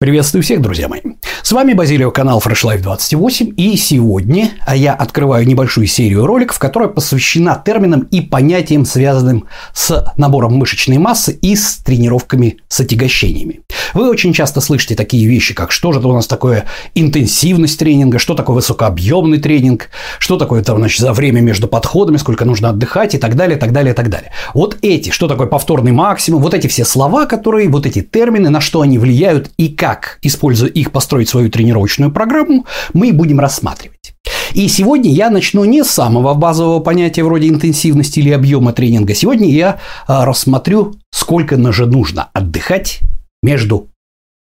Приветствую всех, друзья мои. С вами Базилио, канал Fresh Life 28, и сегодня я открываю небольшую серию роликов, которая посвящена терминам и понятиям, связанным с набором мышечной массы и с тренировками с отягощениями. Вы очень часто слышите такие вещи, как что же это у нас такое? Интенсивность тренинга, что такое высокообъемный тренинг, что такое там, значит, за время между подходами, сколько нужно отдыхать? и так далее, так далее, так далее. Вот эти, что такое повторный максимум, вот эти все слова, которые, вот эти термины, на что они влияют и как, используя их, построить свою тренировочную программу, мы будем рассматривать. И сегодня я начну не с самого базового понятия вроде интенсивности или объема тренинга. Сегодня я а, рассмотрю, сколько же нужно отдыхать между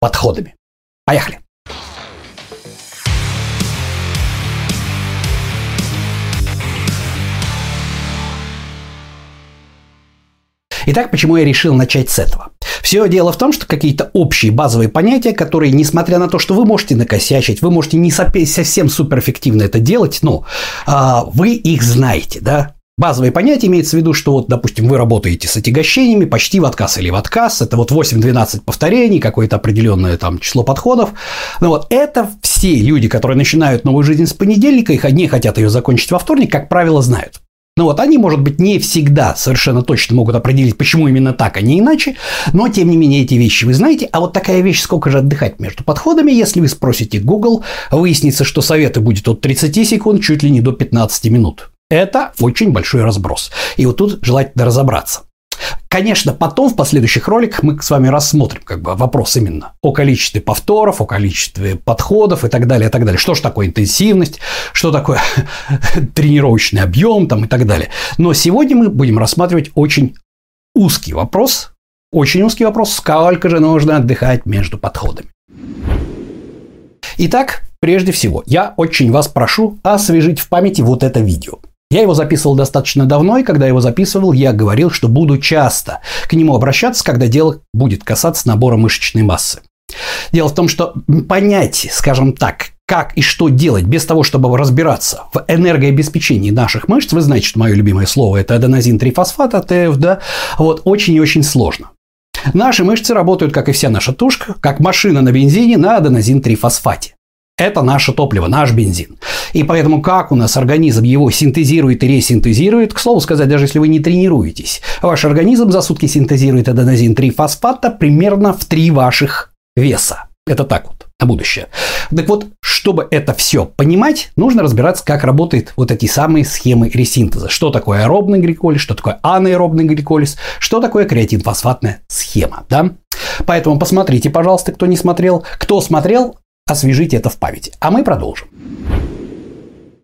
подходами. Поехали! Итак, почему я решил начать с этого? Все дело в том, что какие-то общие базовые понятия, которые, несмотря на то, что вы можете накосячить, вы можете не совсем суперэффективно это делать, но а, вы их знаете, да, Базовые понятия имеется в виду, что вот, допустим, вы работаете с отягощениями почти в отказ или в отказ, это вот 8-12 повторений, какое-то определенное там число подходов. Но вот это все люди, которые начинают новую жизнь с понедельника, их одни хотят ее закончить во вторник, как правило, знают. Ну вот они, может быть, не всегда совершенно точно могут определить, почему именно так, а не иначе, но тем не менее эти вещи вы знаете. А вот такая вещь, сколько же отдыхать между подходами, если вы спросите Google, выяснится, что советы будет от 30 секунд чуть ли не до 15 минут. Это очень большой разброс. И вот тут желательно разобраться. Конечно, потом в последующих роликах мы с вами рассмотрим как бы вопрос именно о количестве повторов, о количестве подходов и так далее, и так далее. Что же такое интенсивность, что такое тренировочный объем там и так далее. Но сегодня мы будем рассматривать очень узкий вопрос, очень узкий вопрос, сколько же нужно отдыхать между подходами. Итак, прежде всего, я очень вас прошу освежить в памяти вот это видео – я его записывал достаточно давно, и когда его записывал, я говорил, что буду часто к нему обращаться, когда дело будет касаться набора мышечной массы. Дело в том, что понять, скажем так, как и что делать без того, чтобы разбираться в энергообеспечении наших мышц, вы знаете, что мое любимое слово – это аденозин-трифосфат, АТФ, да, вот, очень и очень сложно. Наши мышцы работают, как и вся наша тушка, как машина на бензине на аденозин-трифосфате. Это наше топливо, наш бензин. И поэтому как у нас организм его синтезирует и ресинтезирует, к слову сказать, даже если вы не тренируетесь, ваш организм за сутки синтезирует аденозин-3-фосфата примерно в 3 ваших веса. Это так вот, на будущее. Так вот, чтобы это все понимать, нужно разбираться, как работают вот эти самые схемы ресинтеза. Что такое аэробный гликолиз, что такое анаэробный гликолиз, что такое креатинфосфатная схема. Да? Поэтому посмотрите, пожалуйста, кто не смотрел. Кто смотрел, освежите это в памяти. А мы продолжим.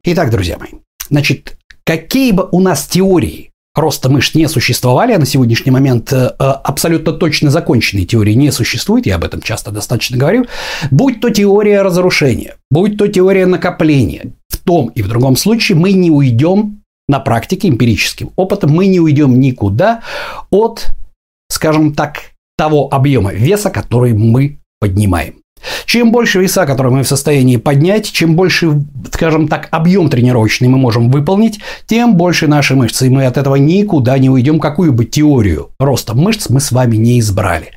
Итак, друзья мои, значит, какие бы у нас теории роста мышц не существовали, а на сегодняшний момент э, абсолютно точно законченной теории не существует, я об этом часто достаточно говорю, будь то теория разрушения, будь то теория накопления, в том и в другом случае мы не уйдем на практике эмпирическим опытом, мы не уйдем никуда от, скажем так, того объема веса, который мы поднимаем. Чем больше веса, которые мы в состоянии поднять, чем больше, скажем так, объем тренировочный мы можем выполнить, тем больше наши мышцы. И мы от этого никуда не уйдем. Какую бы теорию роста мышц мы с вами не избрали.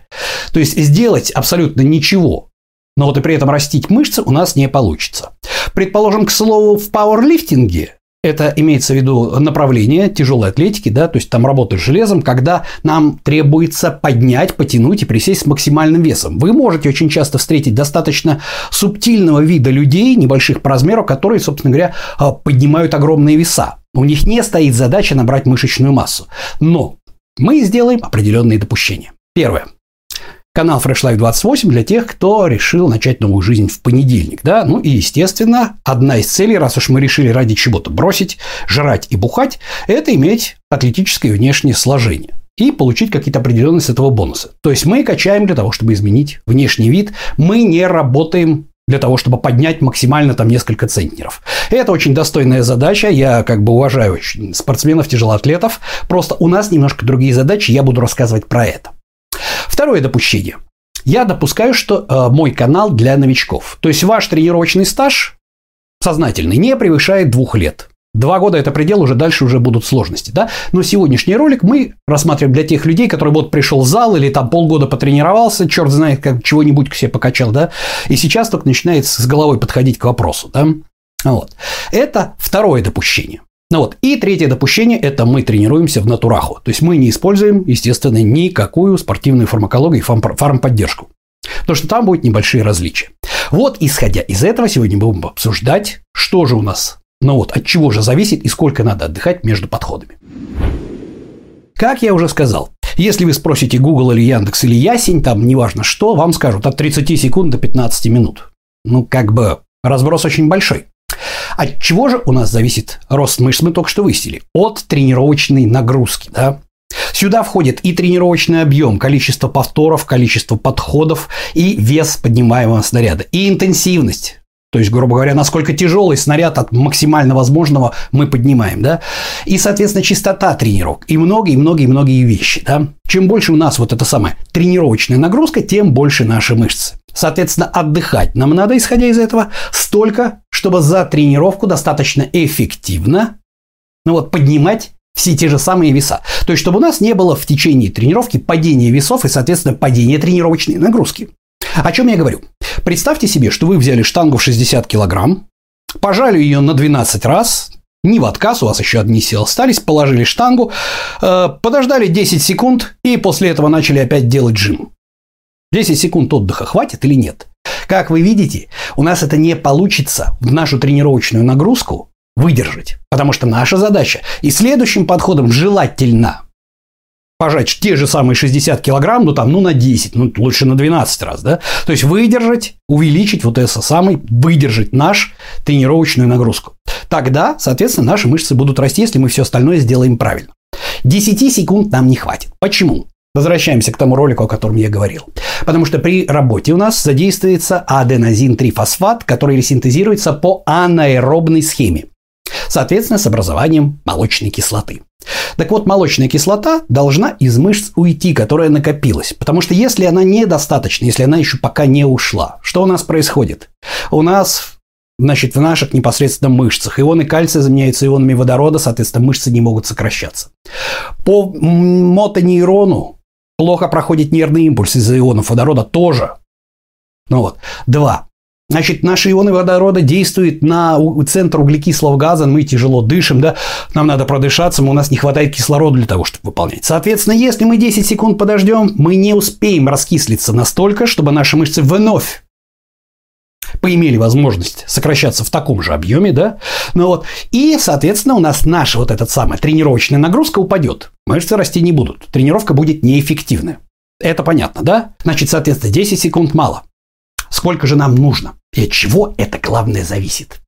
То есть сделать абсолютно ничего, но вот и при этом растить мышцы у нас не получится. Предположим, к слову, в пауэрлифтинге это имеется в виду направление тяжелой атлетики, да, то есть там работа с железом, когда нам требуется поднять, потянуть и присесть с максимальным весом. Вы можете очень часто встретить достаточно субтильного вида людей, небольших по размеру, которые, собственно говоря, а, поднимают огромные веса. У них не стоит задача набрать мышечную массу. Но мы сделаем определенные допущения. Первое. Канал Fresh Life 28 для тех, кто решил начать новую жизнь в понедельник. Да? Ну и, естественно, одна из целей, раз уж мы решили ради чего-то бросить, жрать и бухать, это иметь атлетическое внешнее сложение и получить какие-то определенные с этого бонусы. То есть мы качаем для того, чтобы изменить внешний вид. Мы не работаем для того, чтобы поднять максимально там несколько центнеров. это очень достойная задача. Я как бы уважаю спортсменов, тяжелоатлетов. Просто у нас немножко другие задачи. Я буду рассказывать про это. Второе допущение. Я допускаю, что э, мой канал для новичков. То есть ваш тренировочный стаж сознательный не превышает двух лет. Два года – это предел, уже дальше уже будут сложности, да? Но сегодняшний ролик мы рассматриваем для тех людей, которые вот пришел в зал или там полгода потренировался, черт знает, как чего-нибудь к себе покачал, да? И сейчас только начинает с головой подходить к вопросу, да? Вот. Это второе допущение. Ну вот. И третье допущение – это мы тренируемся в натураху. То есть мы не используем, естественно, никакую спортивную фармакологию и фармподдержку. Потому что там будут небольшие различия. Вот, исходя из этого, сегодня будем обсуждать, что же у нас но вот от чего же зависит и сколько надо отдыхать между подходами. Как я уже сказал, если вы спросите Google или Яндекс или Ясень, там неважно что, вам скажут от 30 секунд до 15 минут. Ну, как бы разброс очень большой. От чего же у нас зависит рост мышц, мы только что выяснили. От тренировочной нагрузки. Да? Сюда входит и тренировочный объем, количество повторов, количество подходов и вес поднимаемого снаряда, и интенсивность. То есть, грубо говоря, насколько тяжелый снаряд от максимально возможного мы поднимаем, да? И, соответственно, частота тренировок. И многие-многие-многие вещи, да? Чем больше у нас вот эта самая тренировочная нагрузка, тем больше наши мышцы. Соответственно, отдыхать нам надо, исходя из этого, столько, чтобы за тренировку достаточно эффективно ну вот, поднимать все те же самые веса. То есть, чтобы у нас не было в течение тренировки падения весов и, соответственно, падения тренировочной нагрузки. О чем я говорю? Представьте себе, что вы взяли штангу в 60 килограмм, пожали ее на 12 раз, не в отказ, у вас еще одни силы остались, положили штангу, э, подождали 10 секунд и после этого начали опять делать жим. 10 секунд отдыха хватит или нет? Как вы видите, у нас это не получится в нашу тренировочную нагрузку выдержать, потому что наша задача и следующим подходом желательно пожать те же самые 60 килограмм, ну там, ну на 10, ну лучше на 12 раз, да? То есть выдержать, увеличить вот это самый, выдержать наш тренировочную нагрузку. Тогда, соответственно, наши мышцы будут расти, если мы все остальное сделаем правильно. 10 секунд нам не хватит. Почему? Возвращаемся к тому ролику, о котором я говорил. Потому что при работе у нас задействуется аденозин-3-фосфат, который синтезируется по анаэробной схеме. Соответственно, с образованием молочной кислоты. Так вот, молочная кислота должна из мышц уйти, которая накопилась. Потому что если она недостаточна, если она еще пока не ушла, что у нас происходит? У нас значит, в наших непосредственно мышцах. Ионы кальция заменяются ионами водорода, соответственно, мышцы не могут сокращаться. По мотонейрону плохо проходит нервный импульс из-за ионов водорода тоже. Ну вот. Два. Значит, наши ионы водорода действуют на центр углекислого газа, мы тяжело дышим, да, нам надо продышаться, у нас не хватает кислорода для того, чтобы выполнять. Соответственно, если мы 10 секунд подождем, мы не успеем раскислиться настолько, чтобы наши мышцы вновь поимели возможность сокращаться в таком же объеме, да, ну вот, и, соответственно, у нас наша вот эта самая тренировочная нагрузка упадет, мышцы расти не будут, тренировка будет неэффективная. Это понятно, да? Значит, соответственно, 10 секунд мало. Сколько же нам нужно? И от чего это главное зависит?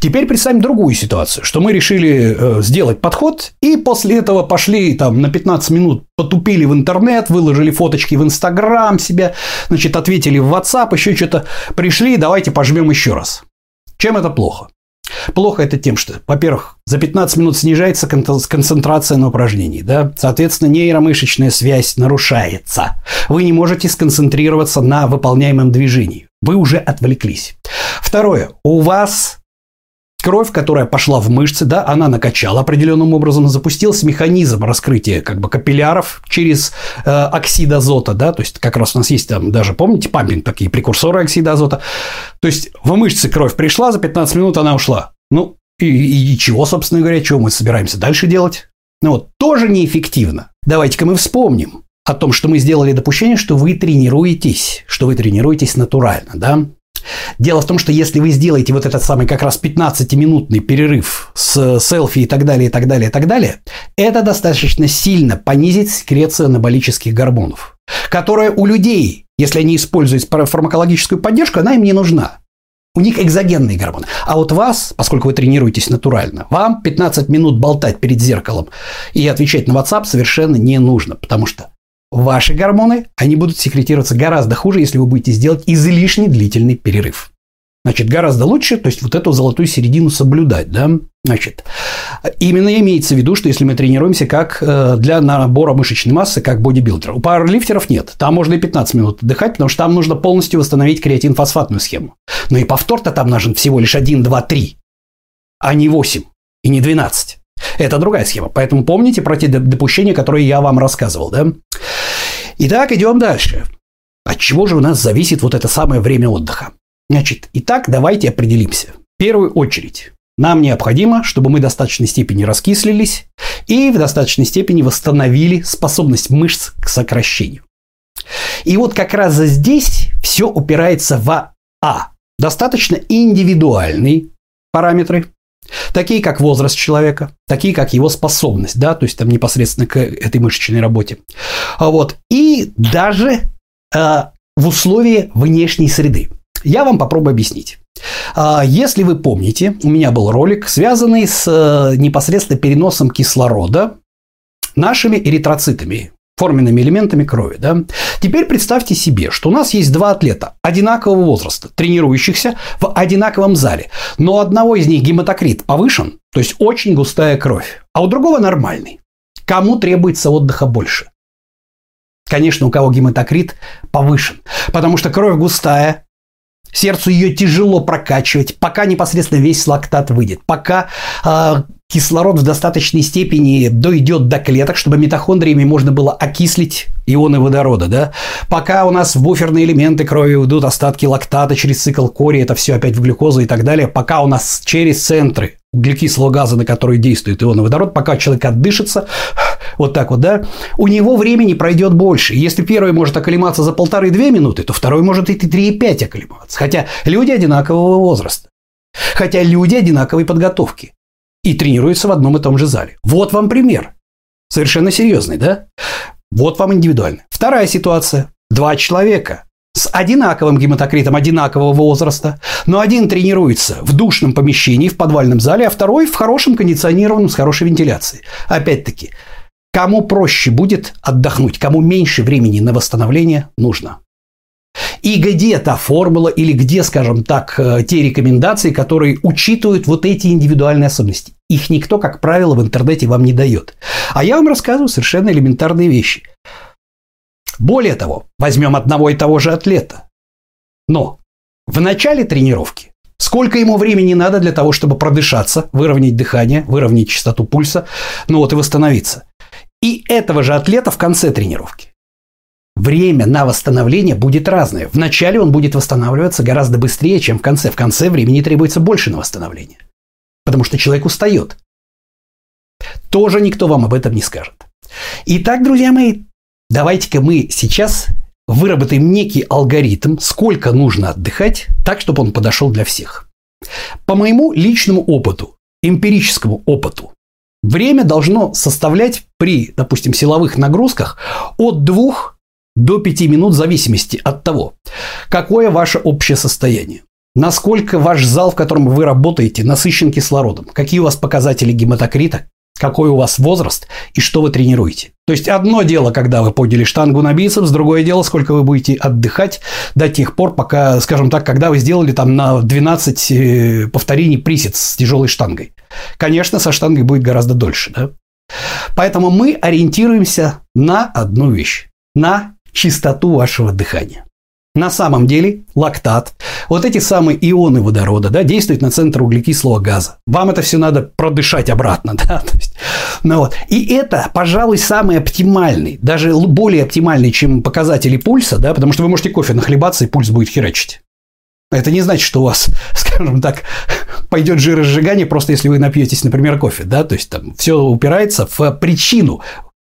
Теперь представим другую ситуацию, что мы решили э, сделать подход и после этого пошли там на 15 минут потупили в интернет, выложили фоточки в Инстаграм себя, значит, ответили в WhatsApp, еще что-то пришли, давайте пожмем еще раз. Чем это плохо? Плохо это тем, что, во-первых, за 15 минут снижается концентрация на упражнении, да? соответственно, нейромышечная связь нарушается. Вы не можете сконцентрироваться на выполняемом движении. Вы уже отвлеклись. Второе. У вас Кровь, которая пошла в мышцы, да, она накачала определенным образом, запустился механизм раскрытия как бы капилляров через э, оксид азота, да, то есть как раз у нас есть там даже, помните, пампинг, такие прекурсоры оксида азота. То есть в мышцы кровь пришла, за 15 минут она ушла. Ну, и, и, и чего, собственно говоря, чего мы собираемся дальше делать? Ну вот, тоже неэффективно. Давайте-ка мы вспомним о том, что мы сделали допущение, что вы тренируетесь, что вы тренируетесь натурально, да? Дело в том, что если вы сделаете вот этот самый как раз 15-минутный перерыв с селфи и так далее, и так далее, и так далее, это достаточно сильно понизит секрецию анаболических гормонов, которая у людей, если они используют фармакологическую поддержку, она им не нужна. У них экзогенные гормоны. А вот вас, поскольку вы тренируетесь натурально, вам 15 минут болтать перед зеркалом и отвечать на WhatsApp совершенно не нужно, потому что Ваши гормоны, они будут секретироваться гораздо хуже, если вы будете сделать излишне длительный перерыв. Значит, гораздо лучше, то есть вот эту золотую середину соблюдать, да? Значит, именно имеется в виду, что если мы тренируемся как э, для набора мышечной массы, как бодибилдер. У пауэрлифтеров нет. Там можно и 15 минут отдыхать, потому что там нужно полностью восстановить креатинфосфатную схему. Но и повтор-то там нужен всего лишь 1, 2, 3, а не 8. и не 12. Это другая схема. Поэтому помните про те допущения, которые я вам рассказывал, да? Итак, идем дальше. От чего же у нас зависит вот это самое время отдыха? Значит, итак, давайте определимся. В первую очередь, нам необходимо, чтобы мы в достаточной степени раскислились и в достаточной степени восстановили способность мышц к сокращению. И вот как раз здесь все упирается в А. Достаточно индивидуальные параметры, такие как возраст человека, такие как его способность, да, то есть там непосредственно к этой мышечной работе. А вот. И даже э, в условии внешней среды. Я вам попробую объяснить. А, если вы помните, у меня был ролик, связанный с э, непосредственно переносом кислорода нашими эритроцитами, форменными элементами крови. Да? Теперь представьте себе, что у нас есть два атлета одинакового возраста, тренирующихся в одинаковом зале, но у одного из них гематокрит повышен, то есть очень густая кровь, а у другого нормальный. Кому требуется отдыха больше? Конечно, у кого гематокрит повышен, потому что кровь густая, Сердцу ее тяжело прокачивать, пока непосредственно весь лактат выйдет, пока э, кислород в достаточной степени дойдет до клеток, чтобы митохондриями можно было окислить ионы водорода, да? Пока у нас в буферные элементы крови уйдут остатки лактата через цикл кори, это все опять в глюкозу и так далее, пока у нас через центры углекислого газа, на который действует ионы водород, пока человек отдышится, вот так вот, да, у него времени пройдет больше. Если первый может оклематься за полторы-две минуты, то второй может и три и пять оклематься. Хотя люди одинакового возраста. Хотя люди одинаковой подготовки. И тренируются в одном и том же зале. Вот вам пример. Совершенно серьезный, да? Вот вам индивидуально. Вторая ситуация. Два человека с одинаковым гематокритом одинакового возраста, но один тренируется в душном помещении, в подвальном зале, а второй в хорошем кондиционированном с хорошей вентиляцией. Опять-таки, кому проще будет отдохнуть, кому меньше времени на восстановление нужно. И где та формула или где, скажем так, э, те рекомендации, которые учитывают вот эти индивидуальные особенности. Их никто, как правило, в интернете вам не дает. А я вам рассказываю совершенно элементарные вещи. Более того, возьмем одного и того же атлета. Но в начале тренировки Сколько ему времени надо для того, чтобы продышаться, выровнять дыхание, выровнять частоту пульса, ну вот и восстановиться. И этого же атлета в конце тренировки. Время на восстановление будет разное. Вначале он будет восстанавливаться гораздо быстрее, чем в конце. В конце времени требуется больше на восстановление. Потому что человек устает. Тоже никто вам об этом не скажет. Итак, друзья мои, давайте-ка мы сейчас выработаем некий алгоритм, сколько нужно отдыхать, так, чтобы он подошел для всех. По моему личному опыту, эмпирическому опыту, время должно составлять при, допустим, силовых нагрузках от 2 до 5 минут в зависимости от того, какое ваше общее состояние. Насколько ваш зал, в котором вы работаете, насыщен кислородом? Какие у вас показатели гематокрита? какой у вас возраст и что вы тренируете. То есть одно дело, когда вы подняли штангу на бицепс, другое дело, сколько вы будете отдыхать до тех пор, пока, скажем так, когда вы сделали там на 12 э, повторений присед с тяжелой штангой. Конечно, со штангой будет гораздо дольше. Да? Поэтому мы ориентируемся на одну вещь – на чистоту вашего дыхания. На самом деле лактат, вот эти самые ионы водорода, да, действуют на центр углекислого газа. Вам это все надо продышать обратно, да, то есть, ну вот. И это, пожалуй, самый оптимальный, даже более оптимальный, чем показатели пульса, да, потому что вы можете кофе нахлебаться, и пульс будет херачить. Это не значит, что у вас, скажем так, пойдет жиросжигание, просто если вы напьетесь, например, кофе, да, то есть там все упирается в причину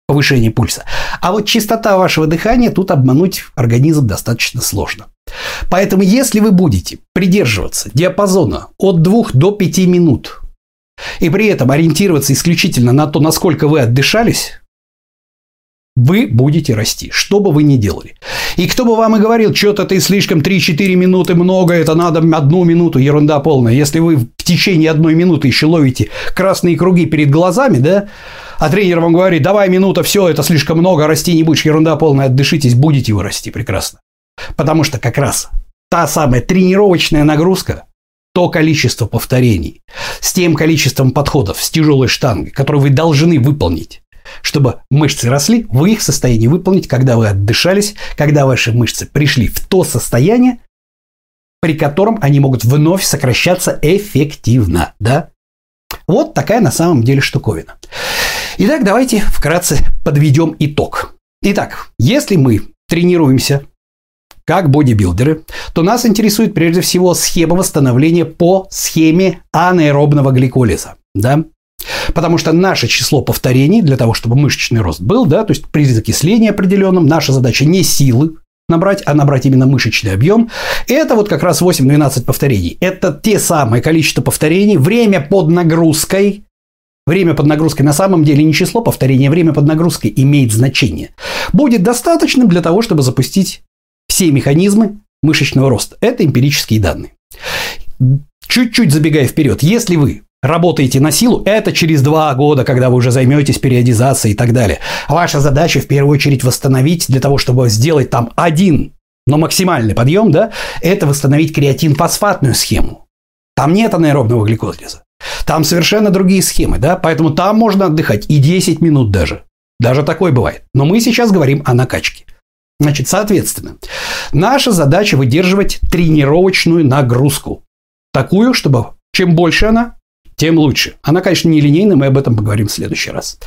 повышение пульса. А вот частота вашего дыхания тут обмануть организм достаточно сложно. Поэтому если вы будете придерживаться диапазона от 2 до 5 минут и при этом ориентироваться исключительно на то, насколько вы отдышались, вы будете расти, что бы вы ни делали. И кто бы вам и говорил, что-то ты слишком 3-4 минуты много, это надо одну минуту, ерунда полная. Если вы в течение одной минуты еще ловите красные круги перед глазами, да, а тренер вам говорит, давай минута, все, это слишком много, расти не будешь, ерунда полная, отдышитесь, будете вы расти прекрасно. Потому что как раз та самая тренировочная нагрузка, то количество повторений, с тем количеством подходов, с тяжелой штангой, которые вы должны выполнить, чтобы мышцы росли, вы их в состоянии выполнить, когда вы отдышались, когда ваши мышцы пришли в то состояние, при котором они могут вновь сокращаться эффективно, да? Вот такая на самом деле штуковина. Итак, давайте вкратце подведем итог. Итак, если мы тренируемся как бодибилдеры, то нас интересует прежде всего схема восстановления по схеме анаэробного гликолиза. Да? Потому что наше число повторений для того, чтобы мышечный рост был, да, то есть при закислении определенном, наша задача не силы набрать, а набрать именно мышечный объем. Это вот как раз 8-12 повторений. Это те самые количество повторений, время под нагрузкой, Время под нагрузкой на самом деле не число повторений, а время под нагрузкой имеет значение. Будет достаточным для того, чтобы запустить все механизмы мышечного роста. Это эмпирические данные. Чуть-чуть забегая вперед, если вы работаете на силу, это через два года, когда вы уже займетесь периодизацией и так далее. Ваша задача в первую очередь восстановить для того, чтобы сделать там один, но максимальный подъем, да, это восстановить креатин-фосфатную схему. Там нет анаэробного гликолиза. Там совершенно другие схемы, да, поэтому там можно отдыхать и 10 минут даже. Даже такое бывает. Но мы сейчас говорим о накачке. Значит, соответственно, наша задача выдерживать тренировочную нагрузку. Такую, чтобы чем больше она, тем лучше. Она, конечно, не линейная, мы об этом поговорим в следующий раз.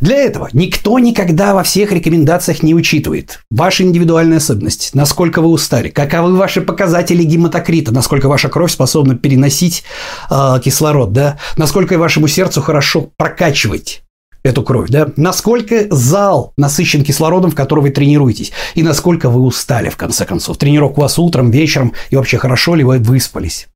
Для этого никто никогда во всех рекомендациях не учитывает ваши индивидуальные особенности, насколько вы устали, каковы ваши показатели гематокрита, насколько ваша кровь способна переносить э, кислород, да, насколько вашему сердцу хорошо прокачивать эту кровь, да, насколько зал насыщен кислородом, в котором вы тренируетесь, и насколько вы устали, в конце концов. Тренировка у вас утром, вечером, и вообще хорошо ли вы выспались.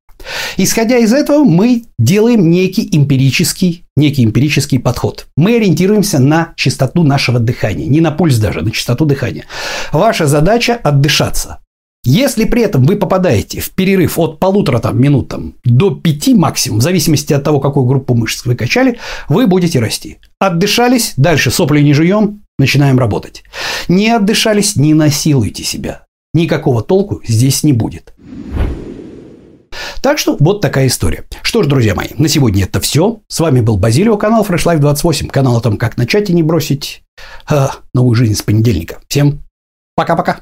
Исходя из этого, мы делаем некий эмпирический, некий эмпирический подход. Мы ориентируемся на частоту нашего дыхания, не на пульс даже, на частоту дыхания. Ваша задача – отдышаться. Если при этом вы попадаете в перерыв от полутора там, минут там, до пяти максимум, в зависимости от того, какую группу мышц вы качали, вы будете расти. Отдышались, дальше сопли не жуем, начинаем работать. Не отдышались, не насилуйте себя. Никакого толку здесь не будет. Так что вот такая история. Что ж, друзья мои, на сегодня это все. С вами был Базилио, канал Fresh Life 28, канал о том, как начать и не бросить э, новую жизнь с понедельника. Всем пока-пока.